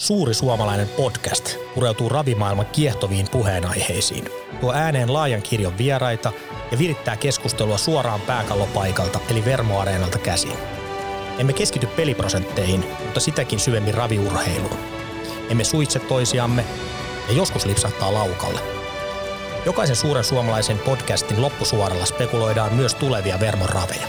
Suuri suomalainen podcast pureutuu ravimaailman kiehtoviin puheenaiheisiin, tuo ääneen laajan kirjon vieraita ja virittää keskustelua suoraan pääkallopaikalta eli Vermo-areenalta käsin. Emme keskity peliprosentteihin, mutta sitäkin syvemmin raviurheiluun. Emme suitse toisiamme ja joskus lipsahtaa laukalle. Jokaisen suuren suomalaisen podcastin loppusuoralla spekuloidaan myös tulevia Vermon raveja.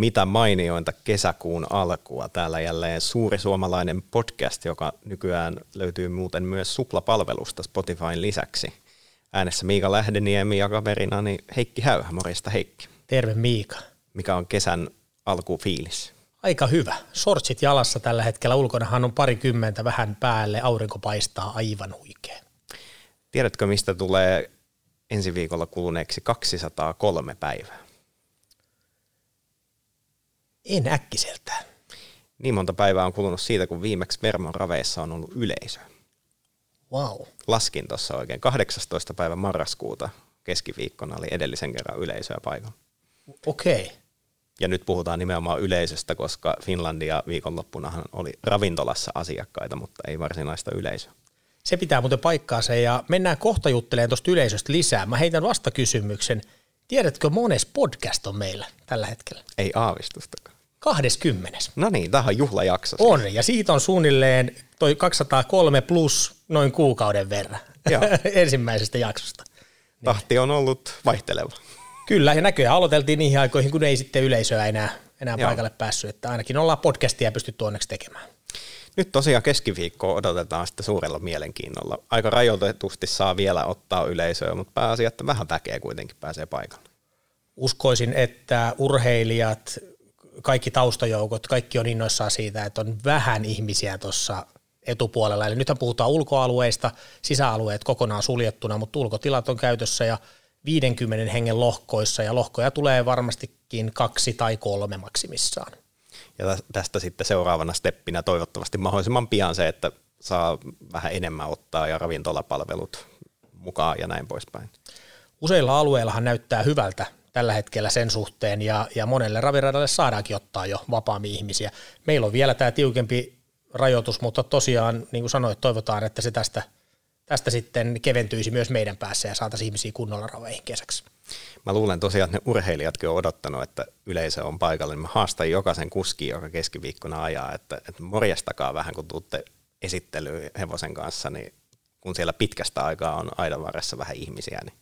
Mitä mainiointa kesäkuun alkua. Täällä jälleen suuri suomalainen podcast, joka nykyään löytyy muuten myös suplapalvelusta Spotifyn lisäksi. Äänessä Miika Lähdeniemi ja kaverinani Heikki Häyhä. Morjesta Heikki. Terve Miika. Mikä on kesän alkufiilis? Aika hyvä. Sortsit jalassa tällä hetkellä. Ulkonahan on parikymmentä vähän päälle. Aurinko paistaa aivan huikea. Tiedätkö, mistä tulee ensi viikolla kuluneeksi 203 päivää? En äkkiseltään. Niin monta päivää on kulunut siitä, kun viimeksi Vermon raveissa on ollut yleisö. Wow. Laskin tuossa oikein. 18. päivä marraskuuta keskiviikkona oli edellisen kerran yleisöä paikalla. Okei. Okay. Ja nyt puhutaan nimenomaan yleisöstä, koska Finlandia viikonloppunahan oli ravintolassa asiakkaita, mutta ei varsinaista yleisöä. Se pitää muuten paikkaansa ja mennään kohta juttelemaan tuosta yleisöstä lisää. Mä heitän vastakysymyksen. Tiedätkö, mones podcast on meillä tällä hetkellä? Ei aavistustakaan. 20. No niin, tähän on juhlajakso. On, ja siitä on suunnilleen toi 203 plus noin kuukauden verran Joo. ensimmäisestä jaksosta. Tahti on ollut vaihteleva. Kyllä, ja näköjään aloiteltiin niihin aikoihin, kun ei sitten yleisöä enää, enää Joo. paikalle päässyt, että ainakin ollaan podcastia pystytty onneksi tekemään. Nyt tosiaan keskiviikkoa odotetaan sitten suurella mielenkiinnolla. Aika rajoitetusti saa vielä ottaa yleisöä, mutta pääasia, että vähän väkeä kuitenkin pääsee paikalle. Uskoisin, että urheilijat, kaikki taustajoukot, kaikki on innoissaan siitä, että on vähän ihmisiä tuossa etupuolella. Eli nythän puhutaan ulkoalueista, sisäalueet kokonaan suljettuna, mutta ulkotilat on käytössä ja 50 hengen lohkoissa, ja lohkoja tulee varmastikin kaksi tai kolme maksimissaan. Ja tä- tästä sitten seuraavana steppinä toivottavasti mahdollisimman pian se, että saa vähän enemmän ottaa ja ravintolapalvelut mukaan ja näin poispäin. Useilla alueillahan näyttää hyvältä tällä hetkellä sen suhteen, ja, ja monelle raviradalle saadaankin ottaa jo vapaammin ihmisiä. Meillä on vielä tämä tiukempi rajoitus, mutta tosiaan, niin kuin sanoit, toivotaan, että se tästä, tästä sitten keventyisi myös meidän päässä ja saataisiin ihmisiä kunnolla raveihin kesäksi. Mä luulen tosiaan, että ne urheilijatkin on odottanut, että yleisö on paikalla. Niin mä haastan jokaisen kuski, joka keskiviikkona ajaa, että, että morjastakaa vähän, kun tuutte esittelyyn hevosen kanssa, niin kun siellä pitkästä aikaa on aidan varressa vähän ihmisiä, niin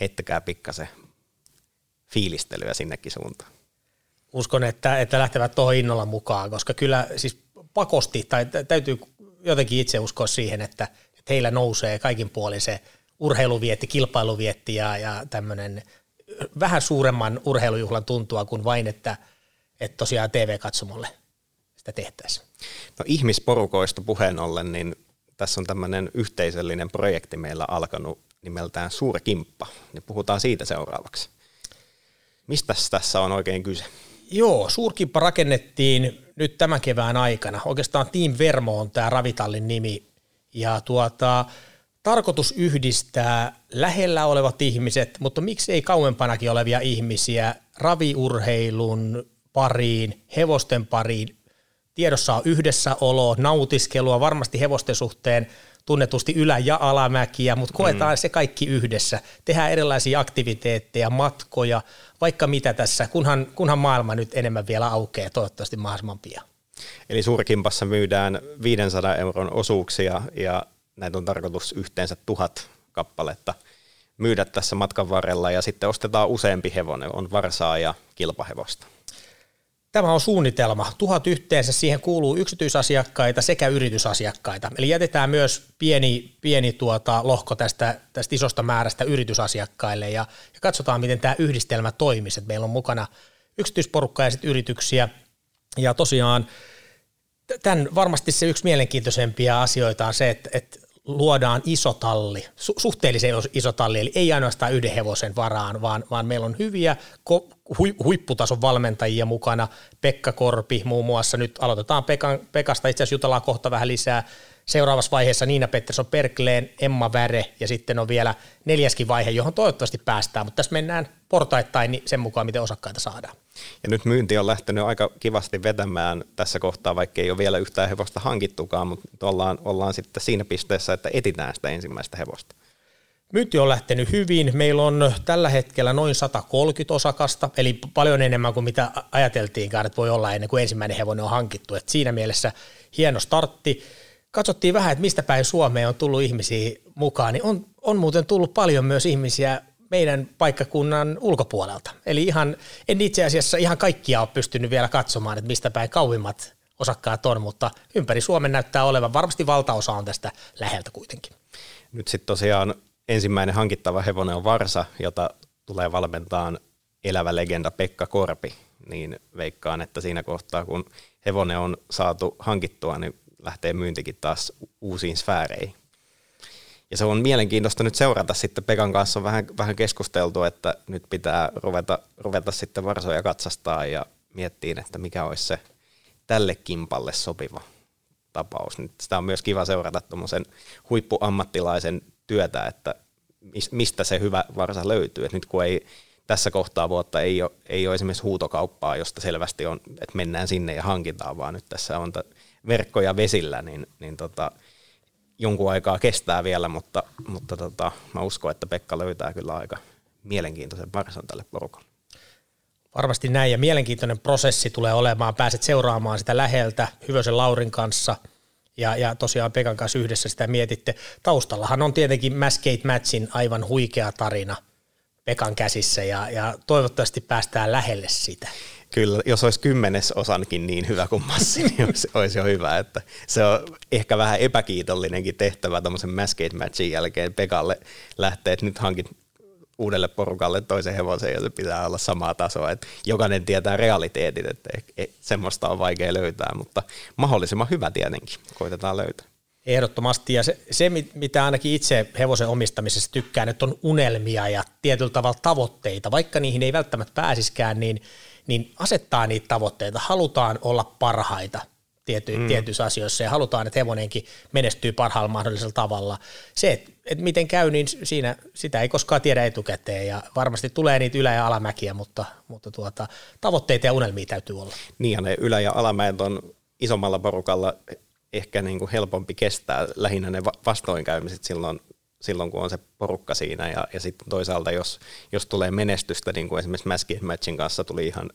heittäkää pikkasen fiilistelyä sinnekin suuntaan. Uskon, että, että lähtevät tuohon innolla mukaan, koska kyllä siis pakosti, tai tä- täytyy jotenkin itse uskoa siihen, että, että heillä nousee kaikin puolin se urheiluvietti, kilpailuvietti ja, ja tämmöinen vähän suuremman urheilujuhlan tuntua kuin vain, että, että tosiaan TV-katsomolle sitä tehtäisiin. No ihmisporukoista puheen ollen, niin tässä on tämmöinen yhteisöllinen projekti meillä alkanut nimeltään Suurkimppa, niin puhutaan siitä seuraavaksi. Mistä tässä on oikein kyse? Joo, suurkimppa rakennettiin nyt tämän kevään aikana. Oikeastaan Team Vermo on tämä ravitallin nimi. Ja tuota, tarkoitus yhdistää lähellä olevat ihmiset, mutta miksi ei kauempanakin olevia ihmisiä raviurheilun pariin, hevosten pariin. Tiedossa on yhdessäolo, nautiskelua, varmasti hevosten suhteen tunnetusti ylä- ja alamäkiä, mutta koetaan mm. se kaikki yhdessä. Tehdään erilaisia aktiviteetteja, matkoja, vaikka mitä tässä, kunhan, kunhan maailma nyt enemmän vielä aukeaa, toivottavasti mahdollisimman pian. Eli Suurkimpassa myydään 500 euron osuuksia ja näitä on tarkoitus yhteensä tuhat kappaletta myydä tässä matkan varrella ja sitten ostetaan useampi hevonen, on varsaa ja kilpahevosta. Tämä on suunnitelma. Tuhat yhteensä, siihen kuuluu yksityisasiakkaita sekä yritysasiakkaita. Eli jätetään myös pieni, pieni tuota lohko tästä, tästä isosta määrästä yritysasiakkaille ja, ja katsotaan, miten tämä yhdistelmä toimisi. Et meillä on mukana yksityisporukkaa ja sitten yrityksiä. Ja tosiaan tämän varmasti se yksi mielenkiintoisempia asioita on se, että, että luodaan iso talli, su- suhteellisen iso talli, eli ei ainoastaan yhden hevosen varaan, vaan, vaan meillä on hyviä ko- hui- huipputason valmentajia mukana, Pekka Korpi muun muassa, nyt aloitetaan Pekan, Pekasta, itse asiassa jutellaan kohta vähän lisää, seuraavassa vaiheessa Niina Pettersson Perkleen, Emma Väre ja sitten on vielä neljäskin vaihe, johon toivottavasti päästään, mutta tässä mennään portaittain niin sen mukaan, miten osakkaita saadaan. Ja nyt myynti on lähtenyt aika kivasti vetämään tässä kohtaa, vaikka ei ole vielä yhtään hevosta hankittukaan, mutta ollaan, ollaan sitten siinä pisteessä, että etitään sitä ensimmäistä hevosta. Myynti on lähtenyt hyvin. Meillä on tällä hetkellä noin 130 osakasta, eli paljon enemmän kuin mitä ajateltiinkaan, että voi olla ennen kuin ensimmäinen hevonen on hankittu. Et siinä mielessä hieno startti. Katsottiin vähän, että mistä päin Suomeen on tullut ihmisiä mukaan, niin on, on muuten tullut paljon myös ihmisiä meidän paikkakunnan ulkopuolelta. Eli ihan, en itse asiassa ihan kaikkia ole pystynyt vielä katsomaan, että mistä päin kauimmat osakkaat on, mutta ympäri Suomen näyttää olevan. Varmasti valtaosa on tästä läheltä kuitenkin. Nyt sitten tosiaan ensimmäinen hankittava hevonen on Varsa, jota tulee valmentaan elävä legenda Pekka Korpi, niin veikkaan, että siinä kohtaa kun hevonen on saatu hankittua, niin lähtee myyntikin taas uusiin sfääreihin. Ja se on mielenkiintoista nyt seurata sitten Pekan kanssa on vähän, vähän keskusteltu, että nyt pitää ruveta, ruveta sitten varsoja katsastaa ja miettiä, että mikä olisi se tälle kimpalle sopiva tapaus. Nyt sitä on myös kiva seurata tuommoisen huippuammattilaisen työtä, että mistä se hyvä varsa löytyy. Et nyt kun ei tässä kohtaa vuotta ei ole, ei ole esimerkiksi huutokauppaa, josta selvästi on, että mennään sinne ja hankitaan, vaan nyt tässä on verkkoja vesillä, niin, niin tota, jonkun aikaa kestää vielä, mutta, mutta tota, mä uskon, että Pekka löytää kyllä aika mielenkiintoisen varsan tälle porukalle. Varmasti näin, ja mielenkiintoinen prosessi tulee olemaan. Pääset seuraamaan sitä läheltä Hyvösen Laurin kanssa, ja, ja tosiaan Pekan kanssa yhdessä sitä mietitte. Taustallahan on tietenkin Mascade Matchin aivan huikea tarina Pekan käsissä, ja, ja toivottavasti päästään lähelle sitä. Kyllä, jos olisi kymmenesosankin niin hyvä kuin Massi, niin olisi, olisi jo hyvä. Että se on ehkä vähän epäkiitollinenkin tehtävä tuommoisen Mascade Matchin jälkeen Pekalle lähteä, että nyt hankit uudelle porukalle toisen hevosen ja se pitää olla samaa tasoa. Että jokainen tietää realiteetit, että semmoista on vaikea löytää, mutta mahdollisimman hyvä tietenkin koitetaan löytää. Ehdottomasti, ja se, se, mitä ainakin itse hevosen omistamisessa tykkään, että on unelmia ja tietyllä tavalla tavoitteita, vaikka niihin ei välttämättä pääsiskään, niin, niin asettaa niitä tavoitteita, halutaan olla parhaita tiety, mm. tietyissä asioissa ja halutaan, että hevonenkin menestyy parhaalla mahdollisella tavalla. Se, että et miten käy, niin siinä, sitä ei koskaan tiedä etukäteen ja varmasti tulee niitä ylä- ja alamäkiä, mutta, mutta tuota, tavoitteita ja unelmia täytyy olla. Niin ja ne ylä- ja alamäet on isommalla porukalla ehkä niin kuin helpompi kestää lähinnä ne vastoinkäymiset silloin, silloin, kun on se porukka siinä ja, ja sitten toisaalta, jos, jos tulee menestystä, niin kuin esimerkiksi Maskin Matchin kanssa tuli ihan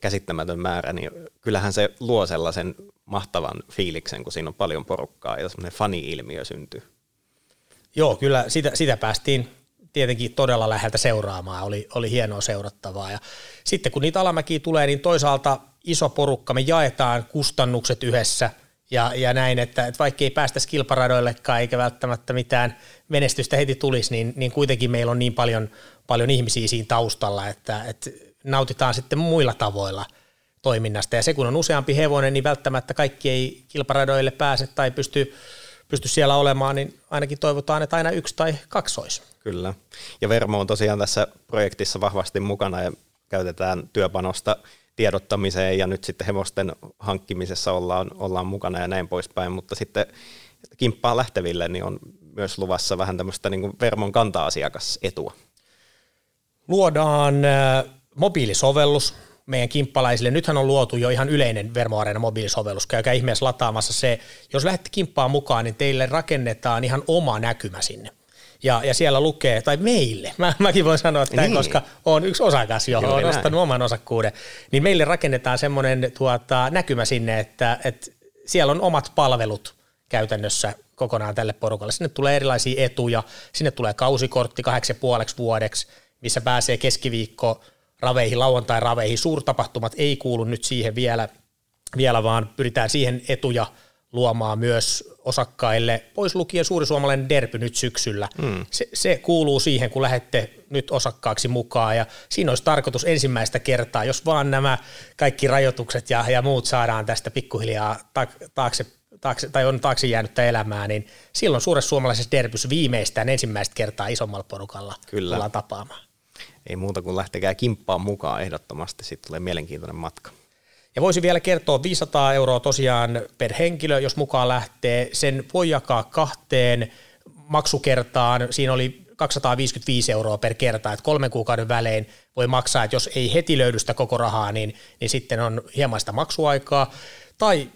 käsittämätön määrä, niin kyllähän se luo sellaisen mahtavan fiiliksen, kun siinä on paljon porukkaa ja semmoinen fani-ilmiö syntyy. Joo, kyllä sitä, sitä päästiin tietenkin todella läheltä seuraamaan, oli, oli hienoa seurattavaa. Ja sitten kun niitä alamäkiä tulee, niin toisaalta iso porukka, me jaetaan kustannukset yhdessä ja, ja näin, että, että vaikka ei päästä kilparadoillekaan eikä välttämättä mitään menestystä heti tulisi, niin, niin kuitenkin meillä on niin paljon, paljon ihmisiä siinä taustalla, että, että nautitaan sitten muilla tavoilla toiminnasta. Ja se kun on useampi hevonen, niin välttämättä kaikki ei kilparadoille pääse tai pysty, pysty siellä olemaan, niin ainakin toivotaan, että aina yksi tai kaksi olisi. Kyllä. Ja Vermo on tosiaan tässä projektissa vahvasti mukana ja käytetään työpanosta tiedottamiseen ja nyt sitten hevosten hankkimisessa ollaan, ollaan mukana ja näin poispäin, mutta sitten kimppaan lähteville niin on myös luvassa vähän tämmöistä niin kuin Vermon kanta-asiakasetua. Luodaan äh, mobiilisovellus meidän kimppalaisille. Nythän on luotu jo ihan yleinen Vermo mobiilisovellus. Käykää ihmeessä lataamassa se. Jos lähdette kimppaan mukaan, niin teille rakennetaan ihan oma näkymä sinne. Ja, ja siellä lukee, tai meille, mä, mäkin voin sanoa tämän, niin. koska on yksi osakas, johon on ostanut oman osakkuuden, niin meille rakennetaan semmoinen tuota, näkymä sinne, että, että siellä on omat palvelut käytännössä kokonaan tälle porukalle. Sinne tulee erilaisia etuja, sinne tulee kausikortti kahdeksi ja puoleksi vuodeksi, missä pääsee keskiviikko raveihin, lauantai-raveihin. Suurtapahtumat ei kuulu nyt siihen vielä, vielä vaan pyritään siihen etuja luomaan myös osakkaille, pois lukien suuri suomalainen derby nyt syksyllä. Mm. Se, se kuuluu siihen, kun lähdette nyt osakkaaksi mukaan, ja siinä olisi tarkoitus ensimmäistä kertaa, jos vaan nämä kaikki rajoitukset ja, ja muut saadaan tästä pikkuhiljaa taakse, taakse, tai on taakse jäänyttä elämää, niin silloin suuressa suomalaisessa derbys viimeistään ensimmäistä kertaa isommalla porukalla Kyllä. tullaan tapaamaan ei muuta kuin lähtekää kimppaan mukaan ehdottomasti, sitten tulee mielenkiintoinen matka. Ja voisi vielä kertoa 500 euroa tosiaan per henkilö, jos mukaan lähtee. Sen voi jakaa kahteen maksukertaan. Siinä oli 255 euroa per kerta, että kolmen kuukauden välein voi maksaa, että jos ei heti löydy sitä koko rahaa, niin, niin sitten on hieman sitä maksuaikaa. Tai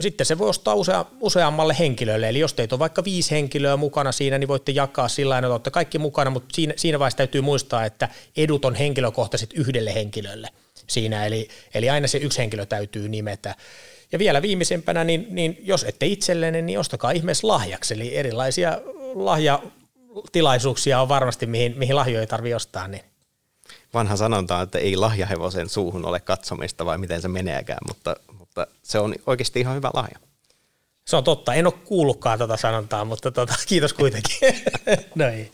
sitten se voi ostaa usea, useammalle henkilölle, eli jos teitä on vaikka viisi henkilöä mukana siinä, niin voitte jakaa sillä tavalla, että olette kaikki mukana, mutta siinä, siinä vaiheessa täytyy muistaa, että edut on henkilökohtaiset yhdelle henkilölle siinä, eli, eli aina se yksi henkilö täytyy nimetä. Ja vielä viimeisempänä, niin, niin jos ette itsellenne, niin ostakaa ihmeessä lahjaksi, eli erilaisia lahjatilaisuuksia on varmasti, mihin, mihin lahjoja ei tarvitse ostaa. Niin. Vanha sanonta, että ei lahjahevosen suuhun ole katsomista vai miten se meneekään, mutta, mutta se on oikeasti ihan hyvä lahja. Se on totta, en ole kuullutkaan tuota sanontaa, mutta tota, kiitos kuitenkin. no ei.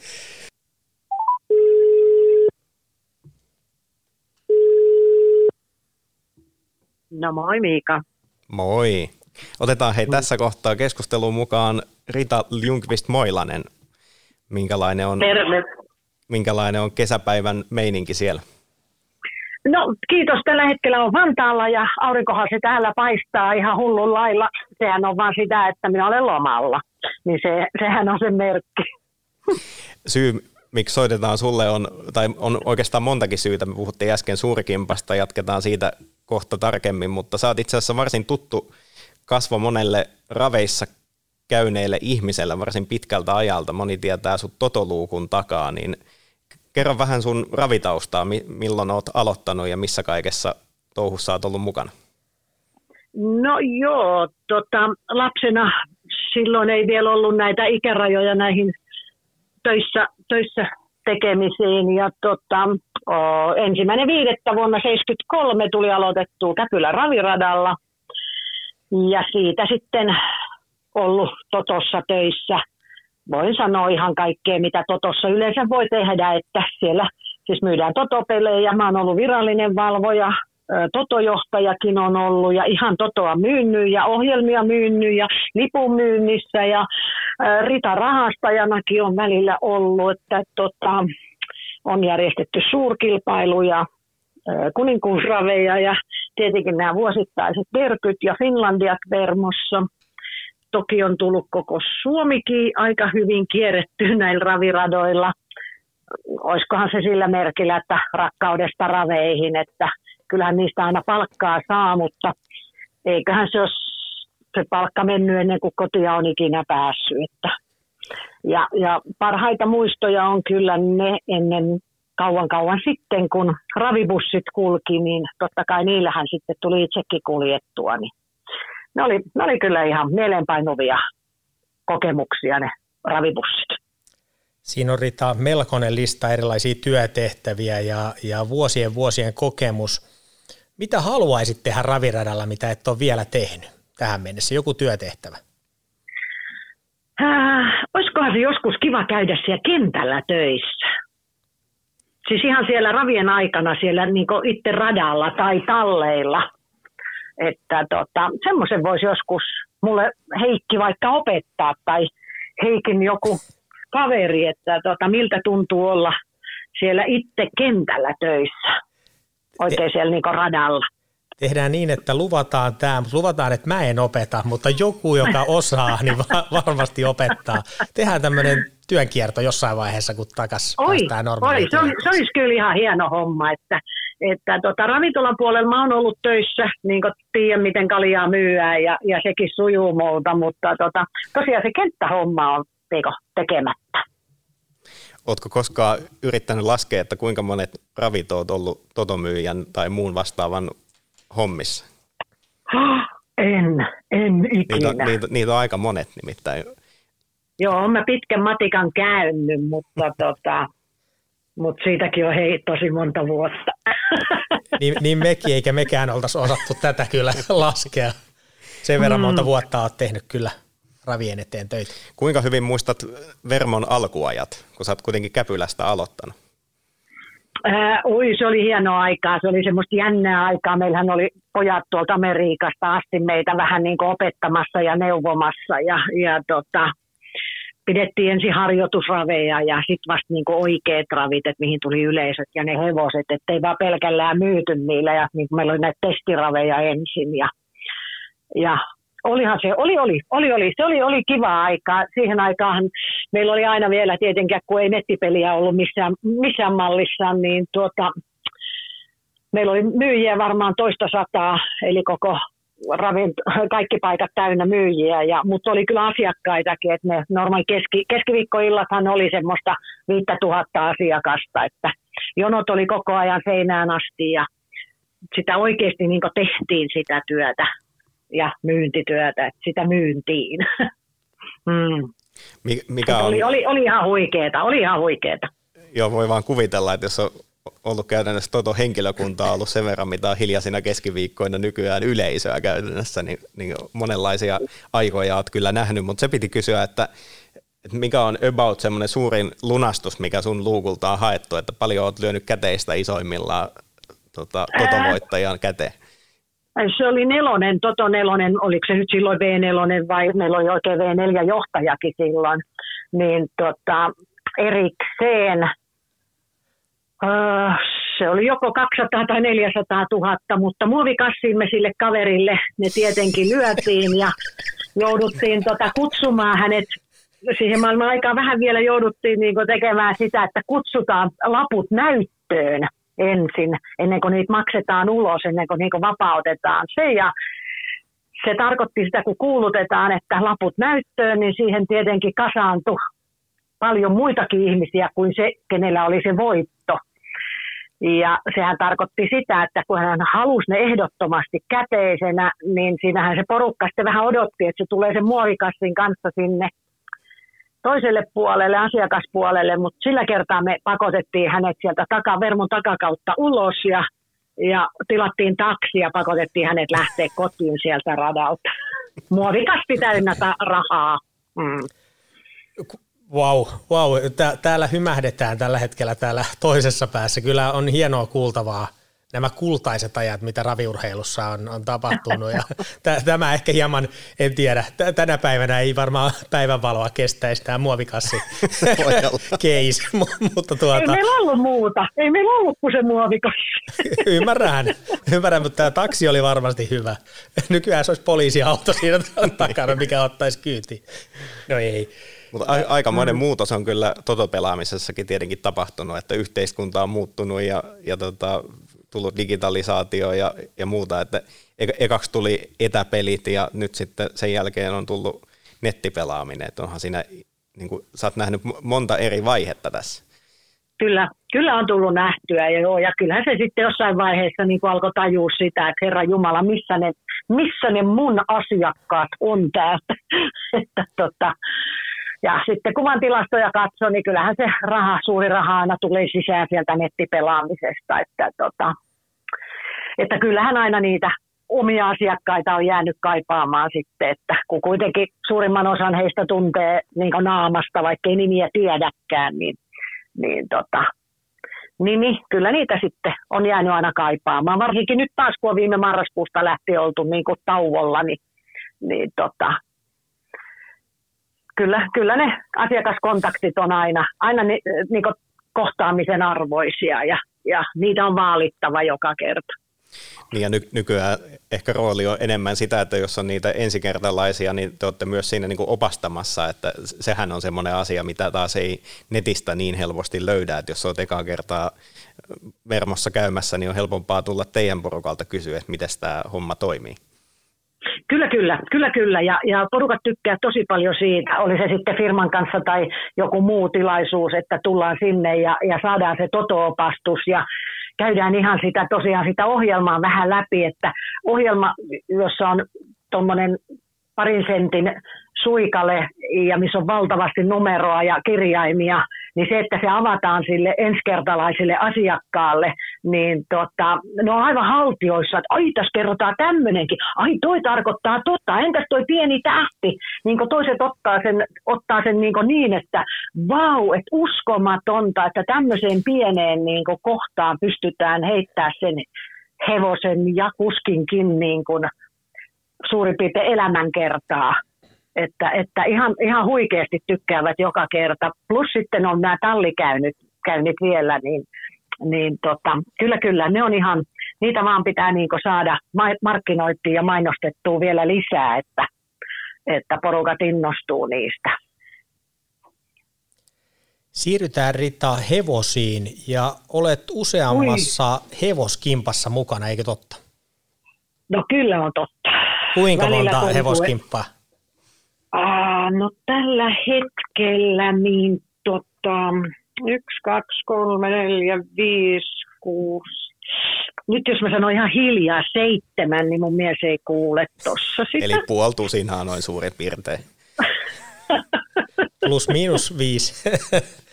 No moi Miika. Moi. Otetaan hei tässä kohtaa keskusteluun mukaan Rita Ljungvist Moilanen. Minkälainen on, Terve. minkälainen on kesäpäivän meininki siellä? No kiitos. Tällä hetkellä on Vantaalla ja aurinkohan se täällä paistaa ihan hullun lailla. Sehän on vaan sitä, että minä olen lomalla. Niin se, sehän on se merkki. Syy, miksi soitetaan sulle on, tai on oikeastaan montakin syytä. Me puhuttiin äsken suurkimpasta, jatketaan siitä kohta tarkemmin, mutta sä oot itse asiassa varsin tuttu kasvo monelle raveissa käyneille ihmiselle varsin pitkältä ajalta. Moni tietää sut totoluukun takaa, niin kerro vähän sun ravitaustaa, milloin oot aloittanut ja missä kaikessa touhussa oot ollut mukana? No joo, tota, lapsena silloin ei vielä ollut näitä ikärajoja näihin töissä, töissä tekemisiin. Ja tota, o, ensimmäinen viidettä vuonna 1973 tuli aloitettua Käpylän raviradalla. Ja siitä sitten ollut Totossa töissä. Voin sanoa ihan kaikkea, mitä Totossa yleensä voi tehdä, että siellä siis myydään totopelejä. Mä oon ollut virallinen valvoja, totojohtajakin on ollut ja ihan totoa myynnyt ja ohjelmia myynnyt ja lipun myynnissä ja Rita rahastajanakin on välillä ollut, että tota, on järjestetty suurkilpailuja, kuninkuusraveja ja tietenkin nämä vuosittaiset derkyt ja Finlandiat Vermossa. Toki on tullut koko Suomikin aika hyvin kierretty näillä raviradoilla. Olisikohan se sillä merkillä, että rakkaudesta raveihin, että kyllähän niistä aina palkkaa saa, mutta eiköhän se ole se palkka mennyt ennen kuin kotia on ikinä päässyt. Että. Ja, ja parhaita muistoja on kyllä ne ennen kauan kauan sitten, kun ravibussit kulki, niin totta kai niillähän sitten tuli itsekin kuljettua. Niin ne, oli, ne oli kyllä ihan mieleenpainuvia kokemuksia ne ravibussit. Siinä on Rita melkoinen lista erilaisia työtehtäviä ja, ja vuosien vuosien kokemus. Mitä haluaisit tehdä raviradalla, mitä et ole vielä tehnyt tähän mennessä? Joku työtehtävä? Äh, olisikohan se joskus kiva käydä siellä kentällä töissä? Siis ihan siellä ravien aikana siellä niin itse radalla tai talleilla. Että tota, semmoisen voisi joskus mulle Heikki vaikka opettaa tai Heikin joku kaveri, että tota, miltä tuntuu olla siellä itse kentällä töissä oikein siellä niin radalla. Tehdään niin, että luvataan tämä, mutta luvataan, että mä en opeta, mutta joku, joka osaa, niin varmasti opettaa. Tehdään tämmöinen työnkierto jossain vaiheessa, kun takas oi, päästään normaaliin. Se, on, se olisi kyllä ihan hieno homma, että, että tota, ravintolan puolella mä oon ollut töissä, niin kuin tiedän, miten kaljaa myyään ja, ja sekin sujuu multa, mutta tota, tosiaan se kenttähomma on teiko, tekemättä. Oletko koskaan yrittänyt laskea, että kuinka monet ravit olet ollut totomyyjän tai muun vastaavan hommissa? En, en ikinä. Niitä on, niitä, niitä on aika monet nimittäin. Joo, mä pitkän matikan käynyt, mutta tota, mutta siitäkin on hei tosi monta vuotta. Niin, niin mekin, eikä mekään oltaisi osattu tätä kyllä laskea. Sen verran monta mm. vuotta olet tehnyt kyllä ravien eteen töitä. Kuinka hyvin muistat Vermon alkuajat, kun sä oot kuitenkin Käpylästä aloittanut? Äh, ui, se oli hienoa aikaa. Se oli semmoista jännää aikaa. Meillähän oli pojat tuolta Amerikasta asti meitä vähän niin kuin opettamassa ja neuvomassa. Ja, ja tota, pidettiin ensin harjoitusraveja ja sitten vasta niinku oikeat ravit, että mihin tuli yleisöt ja ne hevoset, ettei vaan pelkällään myyty niillä ja niin meillä oli näitä testiraveja ensin ja, ja olihan se, oli, oli, oli, oli, se oli, oli kiva aikaa. Siihen aikaan meillä oli aina vielä tietenkin, kun ei nettipeliä ollut missään, missään mallissa, niin tuota, meillä oli myyjiä varmaan toista sataa, eli koko ravint, kaikki paikat täynnä myyjiä, ja, mutta oli kyllä asiakkaitakin, että ne normaali keski, keskiviikkoillathan oli semmoista 5000 asiakasta, että jonot oli koko ajan seinään asti ja sitä oikeasti niin tehtiin sitä työtä ja myyntityötä, että sitä myyntiin. mm. Mikä on... oli, oli, oli ihan huikeeta, oli ihan huikeeta. Joo, voi vaan kuvitella, että jos on ollut käytännössä toto henkilökuntaa ollut sen verran, mitä on hiljaisina keskiviikkoina nykyään yleisöä käytännössä, niin, niin monenlaisia aikoja olet kyllä nähnyt, mutta se piti kysyä, että, että mikä on about semmoinen suurin lunastus, mikä sun luukulta on haettu, että paljon olet lyönyt käteistä isoimmillaan tota, totovoittajan käteen? Se oli nelonen, Toto nelonen, oliko se nyt silloin V4 vai meillä oli oikein V4-johtajakin silloin, niin tota, erikseen Uh, se oli joko 200 tai 400 000, mutta muovikassiin me sille kaverille ne tietenkin lyötiin ja jouduttiin tota kutsumaan hänet. Siihen maailman aikaan vähän vielä jouduttiin niin tekemään sitä, että kutsutaan laput näyttöön ensin, ennen kuin niitä maksetaan ulos, ennen kuin niin vapautetaan se. Ja se tarkoitti sitä, kun kuulutetaan, että laput näyttöön, niin siihen tietenkin kasaantui paljon muitakin ihmisiä kuin se, kenellä oli se voitto. Ja sehän tarkoitti sitä, että kun hän halusi ne ehdottomasti käteisenä, niin siinähän se porukka sitten vähän odotti, että se tulee sen muovikassin kanssa sinne toiselle puolelle, asiakaspuolelle, mutta sillä kertaa me pakotettiin hänet sieltä taka, vermon takakautta ulos ja, ja tilattiin taksi ja pakotettiin hänet lähteä kotiin sieltä radalta. Muovikasti täynnä ta- rahaa. Mm. Wow, wow. Tää, täällä hymähdetään tällä hetkellä täällä toisessa päässä. Kyllä on hienoa kuultavaa nämä kultaiset ajat, mitä raviurheilussa on, on tapahtunut. Ja t- tämä ehkä hieman, en tiedä, t- tänä päivänä ei varmaan päivänvaloa kestäisi tämä muovikassi case, mutta tuota... Ei meillä ollut muuta, ei meillä ollut kuin se muovikassi. ymmärrän, ymmärrän, mutta tämä taksi oli varmasti hyvä. Nykyään se olisi poliisiauto siinä takana, mikä ottaisi kyyti. No ei. Mutta a- aikamoinen mm. muutos on kyllä totopelaamisessakin tietenkin tapahtunut, että yhteiskunta on muuttunut ja, ja tota, tullut digitalisaatio ja, ja muuta, että ekaksi tuli etäpelit ja nyt sitten sen jälkeen on tullut nettipelaaminen, että onhan siinä, niin kuin, sä oot nähnyt monta eri vaihetta tässä. Kyllä, kyllä on tullut nähtyä ja, joo, ja kyllähän se sitten jossain vaiheessa niin alkoi tajua sitä, että Herra Jumala, missä ne, missä ne mun asiakkaat on täältä. että, tota, ja sitten kun tilastoja katsoo, niin kyllähän se raha, suuri raha aina tulee sisään sieltä nettipelaamisesta. Että, tota, että kyllähän aina niitä omia asiakkaita on jäänyt kaipaamaan sitten, että kun kuitenkin suurimman osan heistä tuntee niin naamasta, vaikka ei nimiä tiedäkään, niin, niin tota, niin, niin, kyllä niitä sitten on jäänyt aina kaipaamaan. Varsinkin nyt taas, kun on viime marraskuusta lähtien oltu niin kuin tauolla, niin, niin tota, kyllä, kyllä ne asiakaskontaktit on aina, aina ni, niin kohtaamisen arvoisia ja, ja niitä on vaalittava joka kerta. Niin ja ny- nykyään ehkä rooli on enemmän sitä, että jos on niitä ensikertalaisia, niin te olette myös siinä niin kuin opastamassa, että sehän on semmoinen asia, mitä taas ei netistä niin helposti löydä, että jos olet ekaa kertaa Vermossa käymässä, niin on helpompaa tulla teidän porukalta kysyä, että miten tämä homma toimii. Kyllä, kyllä, kyllä, kyllä. Ja, ja porukat tykkää tosi paljon siitä, oli se sitten firman kanssa tai joku muu tilaisuus, että tullaan sinne ja, ja saadaan se toto-opastus ja käydään ihan sitä tosiaan sitä ohjelmaa vähän läpi, että ohjelma, jossa on tuommoinen parin sentin suikale ja missä on valtavasti numeroa ja kirjaimia, niin se, että se avataan sille ensikertalaiselle asiakkaalle, niin tota, ne on aivan haltioissa, että ai tässä kerrotaan tämmöinenkin, ai toi tarkoittaa totta, entäs toi pieni tähti, niin kuin toiset ottaa sen, ottaa sen niin, niin että vau, että uskomatonta, että tämmöiseen pieneen niin kohtaan pystytään heittää sen hevosen ja kuskinkin niin kuin suurin piirtein elämänkertaa. Että, että ihan, ihan huikeasti tykkäävät joka kerta. Plus sitten on nämä tallikäynnit käynnit vielä, niin, niin tota, kyllä kyllä, ne on ihan, niitä vaan pitää niin saada markkinoittua ja mainostettua vielä lisää, että, että porukat innostuu niistä. Siirrytään Rita hevosiin ja olet useammassa Ui. hevoskimpassa mukana, eikö totta? No kyllä on totta. Kuinka Välillä monta tuntuu, hevoskimppaa? Aa, no tällä hetkellä niin tota, yksi, kaksi, kolme, neljä, viisi, kuusi. Nyt jos mä sanon ihan hiljaa seitsemän, niin mun mies ei kuule tossa sitä. Eli puoltusinhan noin suurin piirtein. Plus miinus viisi.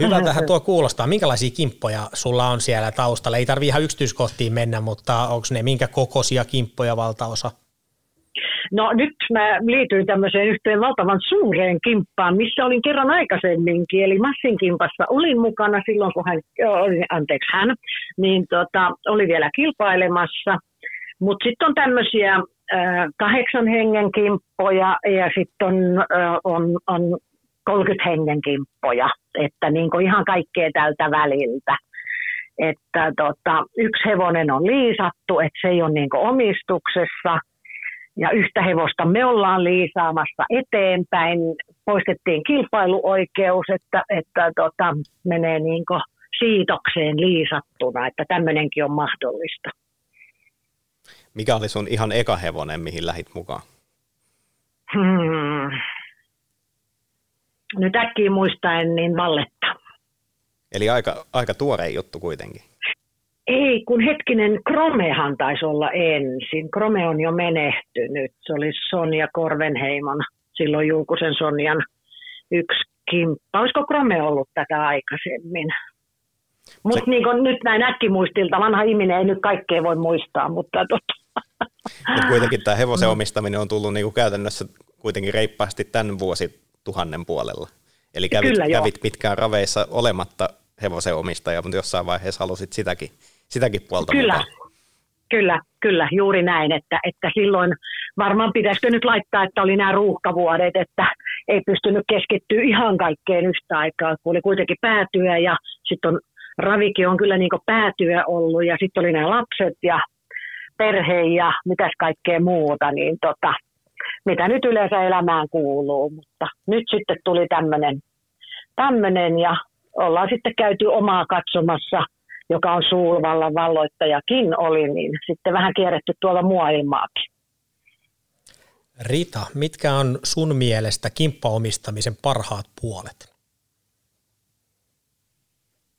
Hyvä tähän tuo kuulostaa. Minkälaisia kimppoja sulla on siellä taustalla? Ei tarvi ihan yksityiskohtiin mennä, mutta onko ne minkä kokoisia kimppoja valtaosa? No nyt mä liityin tämmöiseen yhteen valtavan suureen kimppaan, missä olin kerran aikaisemminkin, eli Massin kimpassa olin mukana silloin, kun hän, oli, anteeksi hän, niin tota, oli vielä kilpailemassa. Mutta sitten on tämmöisiä äh, kahdeksan hengen kimppoja ja sitten on, äh, on, on 30 hengen kimppoja, että niin ihan kaikkea tältä väliltä. Että tota, yksi hevonen on liisattu, että se ei ole niin omistuksessa – ja yhtä hevosta me ollaan liisaamassa eteenpäin. Poistettiin kilpailuoikeus, että, että tota, menee niin siitokseen liisattuna, että tämmöinenkin on mahdollista. Mikä oli sun ihan eka hevonen, mihin lähit mukaan? Hmm. Nyt äkkiä muistaen, niin Valletta. Eli aika, aika tuore juttu kuitenkin. Ei, kun hetkinen, Kromehan taisi olla ensin. Krome on jo menehtynyt. Se oli Sonja Korvenheimon, silloin Julkusen Sonjan yksi kimppa. Olisiko Krome ollut tätä aikaisemmin? Mutta niin nyt näin äkkimuistilta, vanha ihminen ei nyt kaikkea voi muistaa, mutta totta. Mut kuitenkin tämä hevosen omistaminen on tullut niin kuin käytännössä kuitenkin reippaasti tämän vuosituhannen puolella. Eli kävit, Kyllä, kävit pitkään raveissa olematta hevosen omistaja, mutta jossain vaiheessa halusit sitäkin sitäkin puolta Kyllä. mukaan. Kyllä, kyllä, juuri näin, että, että silloin varmaan pitäisikö nyt laittaa, että oli nämä ruuhkavuodet, että ei pystynyt keskittyä ihan kaikkeen yhtä aikaa, kun oli kuitenkin päätyä ja sitten on Ravikin on kyllä niin päätyä ollut ja sitten oli nämä lapset ja perhe ja mitäs kaikkea muuta, niin tota, mitä nyt yleensä elämään kuuluu, mutta nyt sitten tuli tämmöinen ja ollaan sitten käyty omaa katsomassa – joka on suurvallan valloittajakin oli, niin sitten vähän kierretty tuolla muailmaakin. Rita, mitkä on sun mielestä kimppaomistamisen parhaat puolet?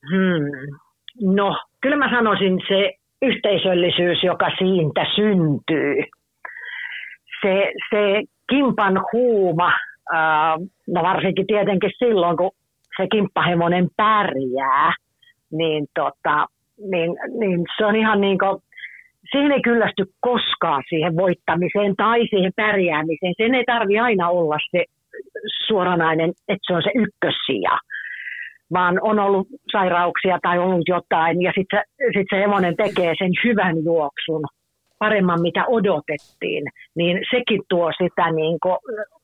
Hmm. No, kyllä mä sanoisin se yhteisöllisyys, joka siitä syntyy. Se, se kimpan huuma, äh, no varsinkin tietenkin silloin, kun se kimppahemonen pärjää, niin, tota, niin, niin se on ihan niin kuin, siihen ei kyllästy koskaan siihen voittamiseen tai siihen pärjäämiseen. Sen ei tarvi aina olla se suoranainen, että se on se ykkössija, vaan on ollut sairauksia tai ollut jotain ja sitten sit se hevonen tekee sen hyvän juoksun paremman, mitä odotettiin, niin sekin tuo sitä, niin kuin,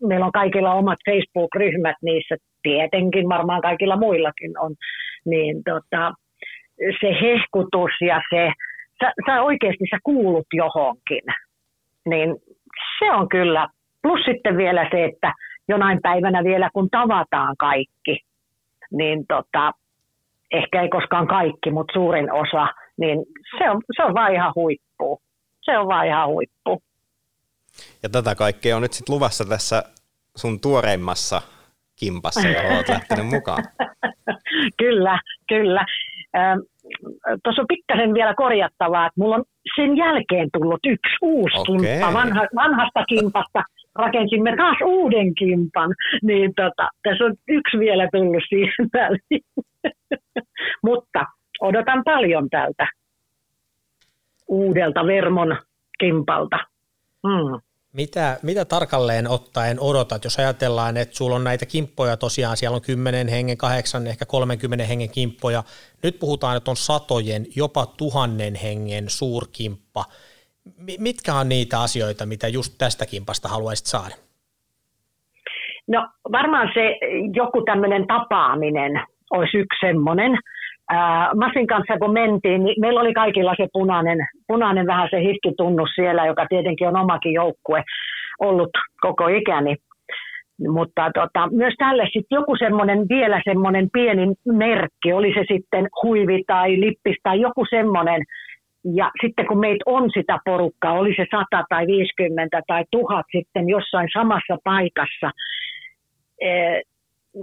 meillä on kaikilla omat Facebook-ryhmät niissä, tietenkin varmaan kaikilla muillakin on, niin tota, se hehkutus ja se, sä, sä oikeasti sä kuulut johonkin, niin se on kyllä, plus sitten vielä se, että jonain päivänä vielä kun tavataan kaikki, niin tota, ehkä ei koskaan kaikki, mutta suurin osa, niin se on, se on vaan ihan huippu. Se on vaan ihan huippu. Ja tätä kaikkea on nyt sitten luvassa tässä sun tuoreimmassa kimpassa, johon olet lähtenyt mukaan. kyllä, kyllä. Tuossa on pikkasen vielä korjattavaa, että mulla on sen jälkeen tullut yksi uusi okay. kimppa vanha, vanhasta kimpasta. Rakensimme taas uuden kimpan, niin tota, tässä on yksi vielä tullut siihen väliin. Mutta odotan paljon tältä uudelta Vermon kimpalta. Hmm. Mitä, mitä tarkalleen ottaen odotat, jos ajatellaan, että sulla on näitä kimppoja tosiaan, siellä on 10 hengen, 8, ehkä 30 hengen kimppoja. Nyt puhutaan, että on satojen, jopa tuhannen hengen suurkimppa. Mitkä on niitä asioita, mitä just tästä kimpasta haluaisit saada? No varmaan se joku tämmöinen tapaaminen olisi yksi semmoinen. Masin kanssa kun mentiin, niin meillä oli kaikilla se punainen, punainen vähän se hiskitunnus siellä, joka tietenkin on omakin joukkue ollut koko ikäni. Mutta tota, myös tälle sitten joku semmoinen, vielä semmoinen pieni merkki, oli se sitten huivi tai lippis tai joku semmoinen. Ja sitten kun meitä on sitä porukkaa, oli se 100 tai 50 tai 1000 sitten jossain samassa paikassa, eh,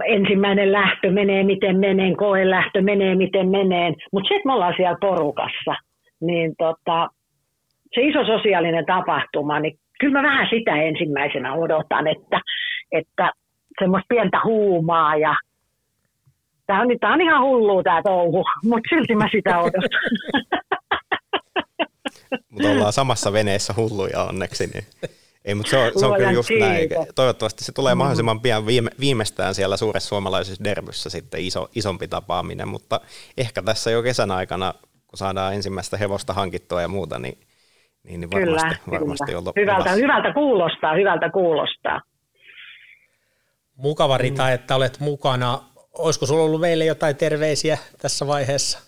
ensimmäinen lähtö menee miten menee, koe lähtö menee miten menee, mutta että me ollaan siellä porukassa, niin tota, se iso sosiaalinen tapahtuma, niin kyllä mä vähän sitä ensimmäisenä odotan, että, että semmoista pientä huumaa ja Tämä on, tää on ihan hullua tämä touhu, mutta silti mä sitä odotan. mutta ollaan samassa veneessä hulluja onneksi, niin ei, mutta se on, se on kyllä just siitä. näin. Toivottavasti se tulee mm. mahdollisimman pian viime, viimeistään siellä suuressa suomalaisessa derbyssä sitten iso, isompi tapaaminen, mutta ehkä tässä jo kesän aikana, kun saadaan ensimmäistä hevosta hankittua ja muuta, niin, niin, niin varmasti, kyllä, varmasti kyllä. on hyvältä, hyvältä kuulostaa, hyvältä kuulostaa. Mukava Rita, mm. että olet mukana. Olisiko sinulla ollut meille jotain terveisiä tässä vaiheessa?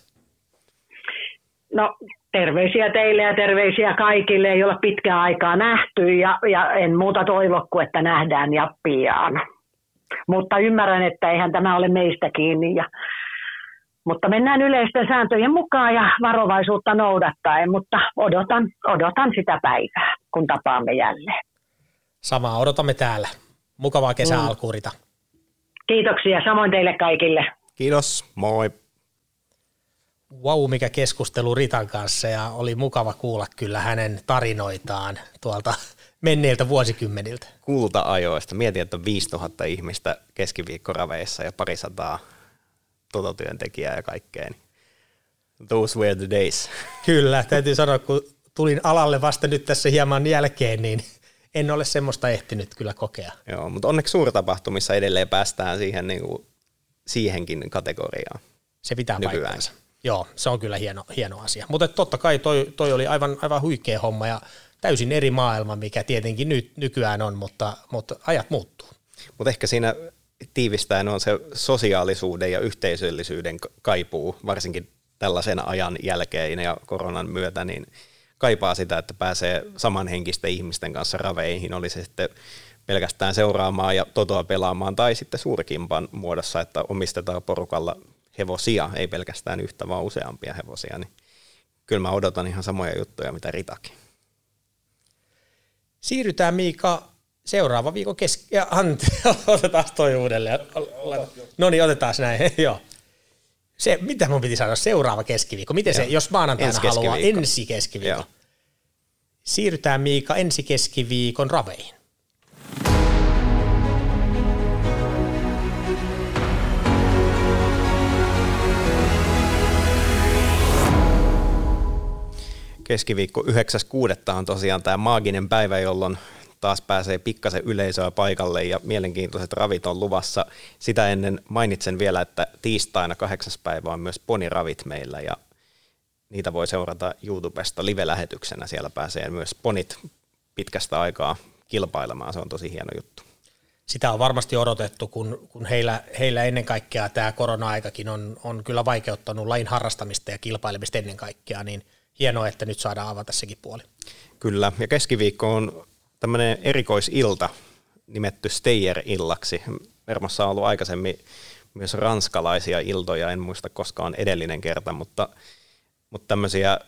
No terveisiä teille ja terveisiä kaikille. Ei olla pitkään aikaa nähty ja, ja en muuta toivo kuin, että nähdään ja pian. Mutta ymmärrän, että eihän tämä ole meistä kiinni. Ja, mutta mennään yleisten sääntöjen mukaan ja varovaisuutta noudattaen, mutta odotan, odotan sitä päivää, kun tapaamme jälleen. Samaa odotamme täällä. Mukavaa kesää mm. alkuurita. Kiitoksia, samoin teille kaikille. Kiitos, moi wow, mikä keskustelu Ritan kanssa ja oli mukava kuulla kyllä hänen tarinoitaan tuolta menneiltä vuosikymmeniltä. Kulta-ajoista. Mietin, että on 5000 ihmistä keskiviikkoraveissa ja parisataa tototyöntekijää ja kaikkea. Niin those were the days. Kyllä, täytyy sanoa, kun tulin alalle vasta nyt tässä hieman jälkeen, niin en ole semmoista ehtinyt kyllä kokea. Joo, mutta onneksi suurtapahtumissa edelleen päästään siihen, niin kuin, siihenkin kategoriaan. Se pitää nykyään. paikkansa. Joo, se on kyllä hieno, hieno asia. Mutta totta kai toi, toi oli aivan, aivan huikea homma ja täysin eri maailma, mikä tietenkin nyt, nykyään on, mutta, mutta ajat muuttuu. Mutta ehkä siinä tiivistäen on se sosiaalisuuden ja yhteisöllisyyden kaipuu, varsinkin tällaisen ajan jälkeen ja koronan myötä, niin kaipaa sitä, että pääsee samanhenkisten ihmisten kanssa raveihin, oli se sitten pelkästään seuraamaan ja totoa pelaamaan tai sitten suurkimpan muodossa, että omistetaan porukalla hevosia, ei pelkästään yhtä, vaan useampia hevosia, niin kyllä mä odotan ihan samoja juttuja, mitä Ritakin. Siirrytään Miika seuraava viikon keski... Ja, Antti, otetaan toi uudelleen. No niin, otetaan näin, joo. Se, mitä mun piti sanoa, seuraava keskiviikko. Miten se, jos maanantaina ensi haluaa, ensi keskiviikko. Joo. Siirrytään Miika ensi keskiviikon raveihin. Keskiviikko 9.6. on tosiaan tämä maaginen päivä, jolloin taas pääsee pikkasen yleisöä paikalle ja mielenkiintoiset ravit on luvassa. Sitä ennen mainitsen vielä, että tiistaina kahdeksas päivä on myös poniravit meillä ja niitä voi seurata YouTubesta live-lähetyksenä. Siellä pääsee myös ponit pitkästä aikaa kilpailemaan, se on tosi hieno juttu. Sitä on varmasti odotettu, kun, kun heillä, heillä ennen kaikkea tämä korona-aikakin on, on kyllä vaikeuttanut lain harrastamista ja kilpailemista ennen kaikkea, niin – hienoa, että nyt saadaan avata sekin puoli. Kyllä, ja keskiviikko on tämmöinen erikoisilta nimetty Steyer-illaksi. Vermossa on ollut aikaisemmin myös ranskalaisia iltoja, en muista koska on edellinen kerta, mutta, mutta tämmöisiä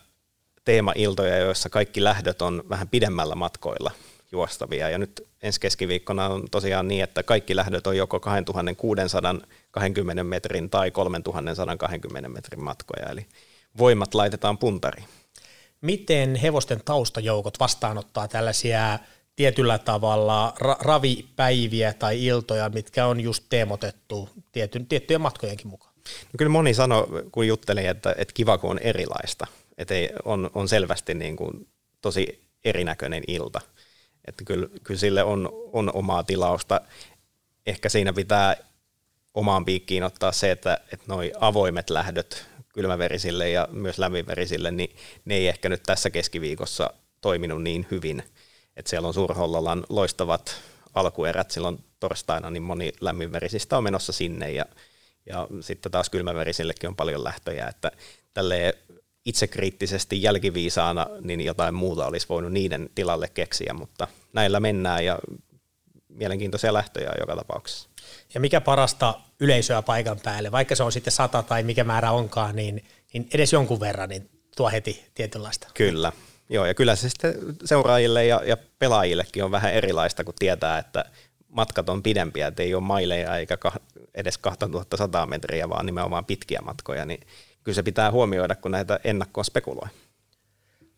teemailtoja, joissa kaikki lähdöt on vähän pidemmällä matkoilla juostavia. Ja nyt ensi keskiviikkona on tosiaan niin, että kaikki lähdöt on joko 2620 metrin tai 3120 metrin matkoja, eli voimat laitetaan puntariin miten hevosten taustajoukot vastaanottaa tällaisia tietyllä tavalla ra- ravipäiviä tai iltoja, mitkä on just teemotettu tietyn, tiettyjen matkojenkin mukaan? No kyllä moni sanoi, kun juttelin, että, että kiva kun on erilaista, että ei, on, on selvästi niin kuin tosi erinäköinen ilta. Että kyllä, kyllä sille on, on omaa tilausta. Ehkä siinä pitää omaan piikkiin ottaa se, että, että noi avoimet lähdöt kylmäverisille ja myös lämminverisille, niin ne ei ehkä nyt tässä keskiviikossa toiminut niin hyvin. Että siellä on Suurhollolan loistavat alkuerät silloin torstaina, niin moni lämminverisistä on menossa sinne ja, ja sitten taas kylmäverisillekin on paljon lähtöjä, että tälle itsekriittisesti jälkiviisaana, niin jotain muuta olisi voinut niiden tilalle keksiä, mutta näillä mennään ja mielenkiintoisia lähtöjä joka tapauksessa. Ja mikä parasta yleisöä paikan päälle, vaikka se on sitten sata tai mikä määrä onkaan, niin, niin edes jonkun verran, niin tuo heti tietynlaista. Kyllä, joo, ja kyllä se sitten seuraajille ja, ja pelaajillekin on vähän erilaista, kun tietää, että matkat on pidempiä, että ei ole maileja eikä edes 2100 metriä, vaan nimenomaan pitkiä matkoja, niin kyllä se pitää huomioida, kun näitä ennakkoon spekuloi.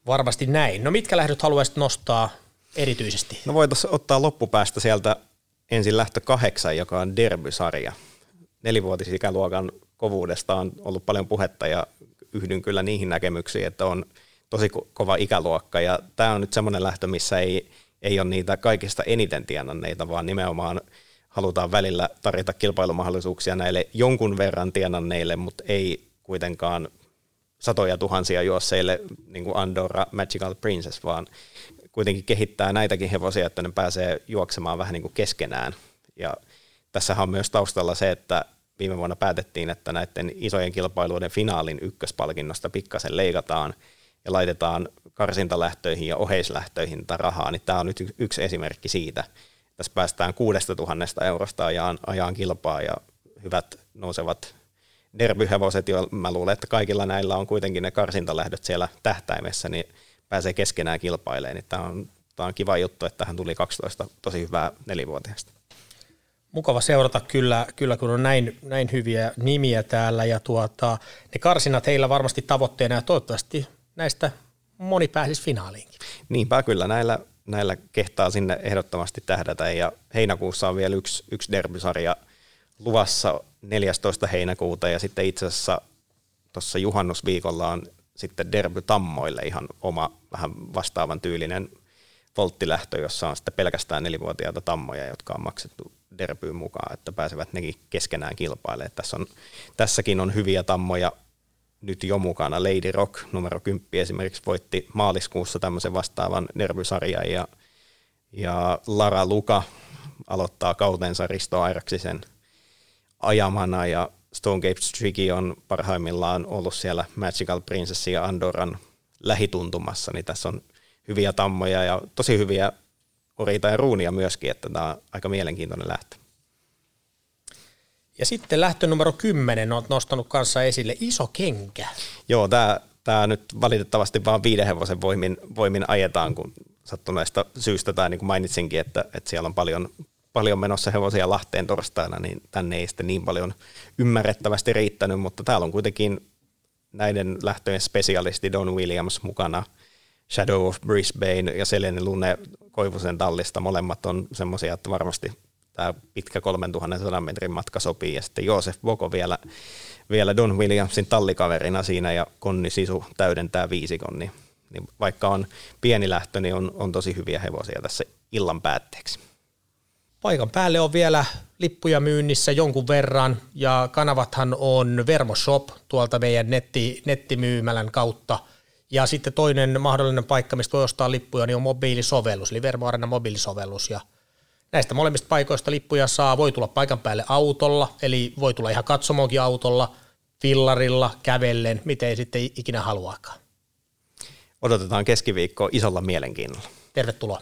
Varmasti näin. No mitkä lähdöt haluaisit nostaa erityisesti? No voitaisiin ottaa loppupäästä sieltä ensin lähtö kahdeksan, joka on derbysarja. Nelivuotisikäluokan kovuudesta on ollut paljon puhetta ja yhdyn kyllä niihin näkemyksiin, että on tosi kova ikäluokka ja tämä on nyt semmoinen lähtö, missä ei, ei ole niitä kaikista eniten tienanneita, vaan nimenomaan halutaan välillä tarjota kilpailumahdollisuuksia näille jonkun verran tienanneille, mutta ei kuitenkaan satoja tuhansia juosseille, niin kuin Andorra Magical Princess, vaan kuitenkin kehittää näitäkin hevosia, että ne pääsee juoksemaan vähän niin kuin keskenään. Ja tässähän on myös taustalla se, että viime vuonna päätettiin, että näiden isojen kilpailuiden finaalin ykköspalkinnosta pikkasen leikataan ja laitetaan karsintalähtöihin ja oheislähtöihin tätä rahaa, niin tämä on nyt yksi esimerkki siitä. Tässä päästään kuudesta tuhannesta eurosta ajaan, ajaan kilpaa ja hyvät nousevat derbyhevoset, jo mä luulen, että kaikilla näillä on kuitenkin ne karsintalähdöt siellä tähtäimessä, niin pääsee keskenään kilpailemaan. Niin tämä, on, tämä on kiva juttu, että tähän tuli 12 tosi hyvää nelivuotiaista. Mukava seurata kyllä, kyllä kun on näin, näin hyviä nimiä täällä ja tuota, ne karsinat heillä varmasti tavoitteena ja toivottavasti näistä moni pääsisi finaaliinkin. Niinpä kyllä, näillä, näillä kehtaa sinne ehdottomasti tähdätä ja heinäkuussa on vielä yksi, yksi derbysarja luvassa 14. heinäkuuta ja sitten itse asiassa tuossa juhannusviikolla on sitten Derby Tammoille ihan oma vähän vastaavan tyylinen volttilähtö, jossa on sitten pelkästään nelivuotiaita tammoja, jotka on maksettu derbyyn mukaan, että pääsevät nekin keskenään kilpailemaan. Tässä on, tässäkin on hyviä tammoja nyt jo mukana. Lady Rock numero 10 esimerkiksi voitti maaliskuussa tämmöisen vastaavan derbysarjan ja, ja Lara Luka aloittaa kautensa Risto Airaksisen ajamana ja Stonegate Tricky on parhaimmillaan ollut siellä Magical Princess ja Andoran lähituntumassa, niin tässä on hyviä tammoja ja tosi hyviä orita ja ruunia myöskin, että tämä on aika mielenkiintoinen lähtö. Ja sitten lähtö numero 10 on nostanut kanssa esille iso kenkä. Joo, tämä, tämä nyt valitettavasti vain viiden hevosen voimin, voimin ajetaan, kun sattuneesta syystä, tai niin kuin mainitsinkin, että, että siellä on paljon, paljon menossa hevosia Lahteen torstaina, niin tänne ei sitten niin paljon ymmärrettävästi riittänyt, mutta täällä on kuitenkin näiden lähtöjen spesialisti Don Williams mukana, Shadow of Brisbane ja Selene Lune Koivusen tallista. Molemmat on semmoisia, että varmasti tämä pitkä 3100 metrin matka sopii. Ja sitten Joosef Boko vielä, vielä Don Williamsin tallikaverina siinä ja Konni Sisu täydentää viisikon. Niin, niin vaikka on pieni lähtö, niin on, on tosi hyviä hevosia tässä illan päätteeksi. Paikan päälle on vielä lippuja myynnissä jonkun verran ja kanavathan on Vermo Shop tuolta meidän netti, nettimyymälän kautta. Ja sitten toinen mahdollinen paikka, mistä voi ostaa lippuja, niin on mobiilisovellus, eli Vermo Arena mobiilisovellus. Ja näistä molemmista paikoista lippuja saa, voi tulla paikan päälle autolla, eli voi tulla ihan katsomoonkin autolla, fillarilla, kävellen, miten sitten ikinä haluaakaan. Odotetaan keskiviikkoa isolla mielenkiinnolla. Tervetuloa.